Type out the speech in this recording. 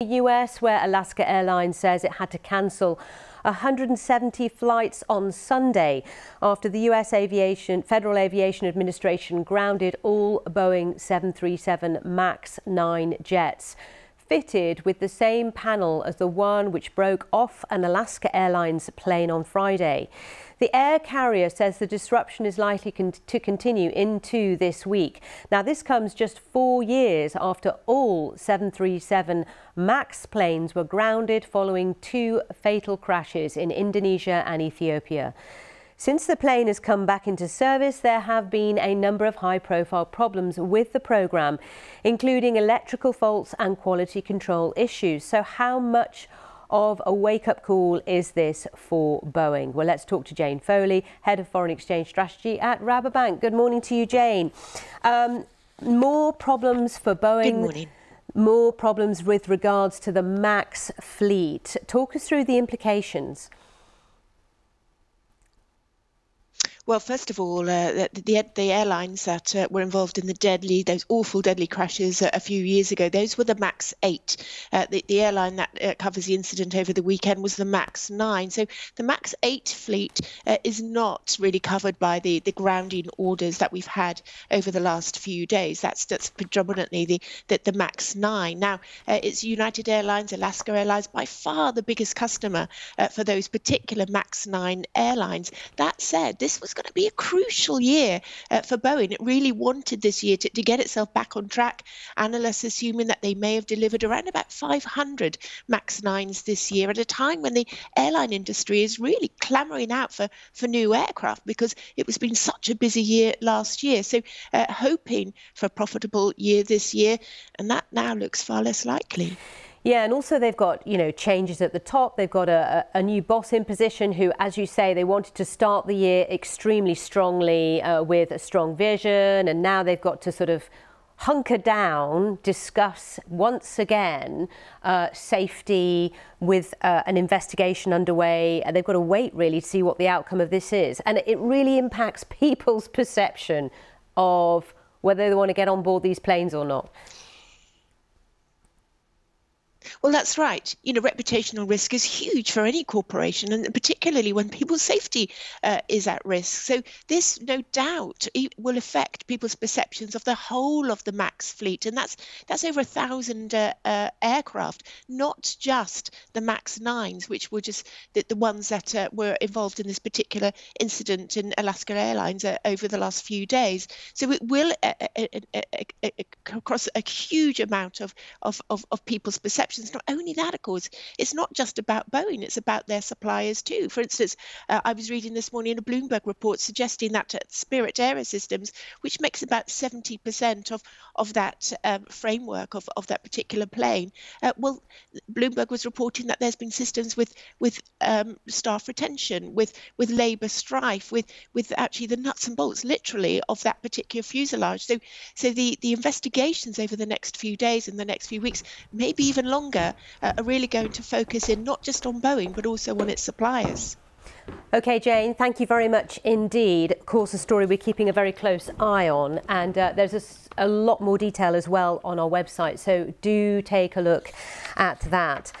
The US, where Alaska Airlines says it had to cancel 170 flights on Sunday after the US Aviation Federal Aviation Administration grounded all Boeing 737 MAX 9 jets fitted with the same panel as the one which broke off an Alaska Airlines plane on Friday. The air carrier says the disruption is likely con to continue into this week. Now, this comes just four years after all 737 MAX planes were grounded following two fatal crashes in Indonesia and Ethiopia. Since the plane has come back into service, there have been a number of high-profile problems with the programme, including electrical faults and quality control issues. So how much of a wake-up call is this for Boeing? Well, let's talk to Jane Foley, Head of Foreign Exchange Strategy at Rabobank. Good morning to you, Jane. Um, more problems for Boeing. Good morning more problems with regards to the MAX fleet. Talk us through the implications. Well, first of all, uh, the, the, the airlines that uh, were involved in the deadly, those awful deadly crashes uh, a few years ago, those were the MAX 8. Uh, the, the, airline that uh, covers the incident over the weekend was the MAX 9. So the MAX 8 fleet uh, is not really covered by the, the grounding orders that we've had over the last few days. That's that's predominantly the the, the MAX 9. Now, it's United Airlines, Alaska Airlines, by far the biggest customer for those particular MAX 9 airlines. That said, this was going to be a crucial year uh, for Boeing. It really wanted this year to, to get itself back on track. Analysts assuming that they may have delivered around about 500 MAX 9s this year at a time when the airline industry is really clamoring out for, for new aircraft because it was been such a busy year last year. So uh, hoping for a profitable year this year, and that now looks far less likely. Yeah, and also they've got, you know, changes at the top. They've got a, a, new boss in position who, as you say, they wanted to start the year extremely strongly uh, with a strong vision, and now they've got to sort of hunker down, discuss once again uh, safety with uh, an investigation underway. And they've got to wait really to see what the outcome of this is. And it really impacts people's perception of whether they want to get on board these planes or not. Well, that's right. You know, reputational risk is huge for any corporation, and particularly when people's safety uh, is at risk. So, this no doubt will affect people's perceptions of the whole of the MAX fleet, and that's that's over a thousand uh, uh, aircraft, not just the MAX nines, which were just the, the ones that uh, were involved in this particular incident in Alaska Airlines uh, over the last few days. So, it will uh, across a huge amount of of, of, of people's perceptions not only that, of course, it's not just about Boeing, it's about their suppliers too. For instance, uh, I was reading this morning a Bloomberg report suggesting that Spirit Aerosystems, which makes about 70% of, of that um, framework of, of that particular plane, uh, well, Bloomberg was reporting that there's been systems with, with um, staff retention, with, with labour strife, with, with actually the nuts and bolts, literally, of that particular fuselage. So, so the, the investigations over the next few days and the next few weeks, maybe even longer, uh, are really going to focus in not just on Boeing but also on its suppliers. Okay, Jane, thank you very much indeed. Of course, a story we're keeping a very close eye on, and uh, there's a, a lot more detail as well on our website, so do take a look at that.